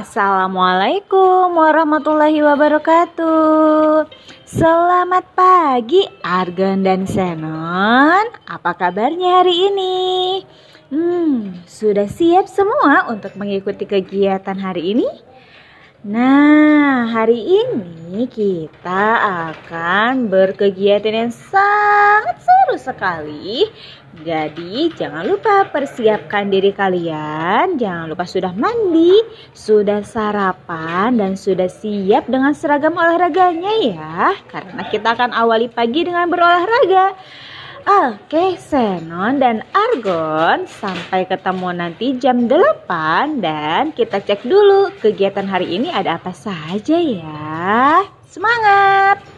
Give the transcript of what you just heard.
Assalamualaikum warahmatullahi wabarakatuh Selamat pagi Argon dan Senon Apa kabarnya hari ini? Hmm, sudah siap semua untuk mengikuti kegiatan hari ini? Nah, hari ini kita akan berkegiatan yang sangat sekali. Jadi, jangan lupa persiapkan diri kalian. Jangan lupa sudah mandi, sudah sarapan, dan sudah siap dengan seragam olahraganya ya. Karena kita akan awali pagi dengan berolahraga. Oke, Senon dan Argon, sampai ketemu nanti jam 8 dan kita cek dulu kegiatan hari ini ada apa saja ya. Semangat!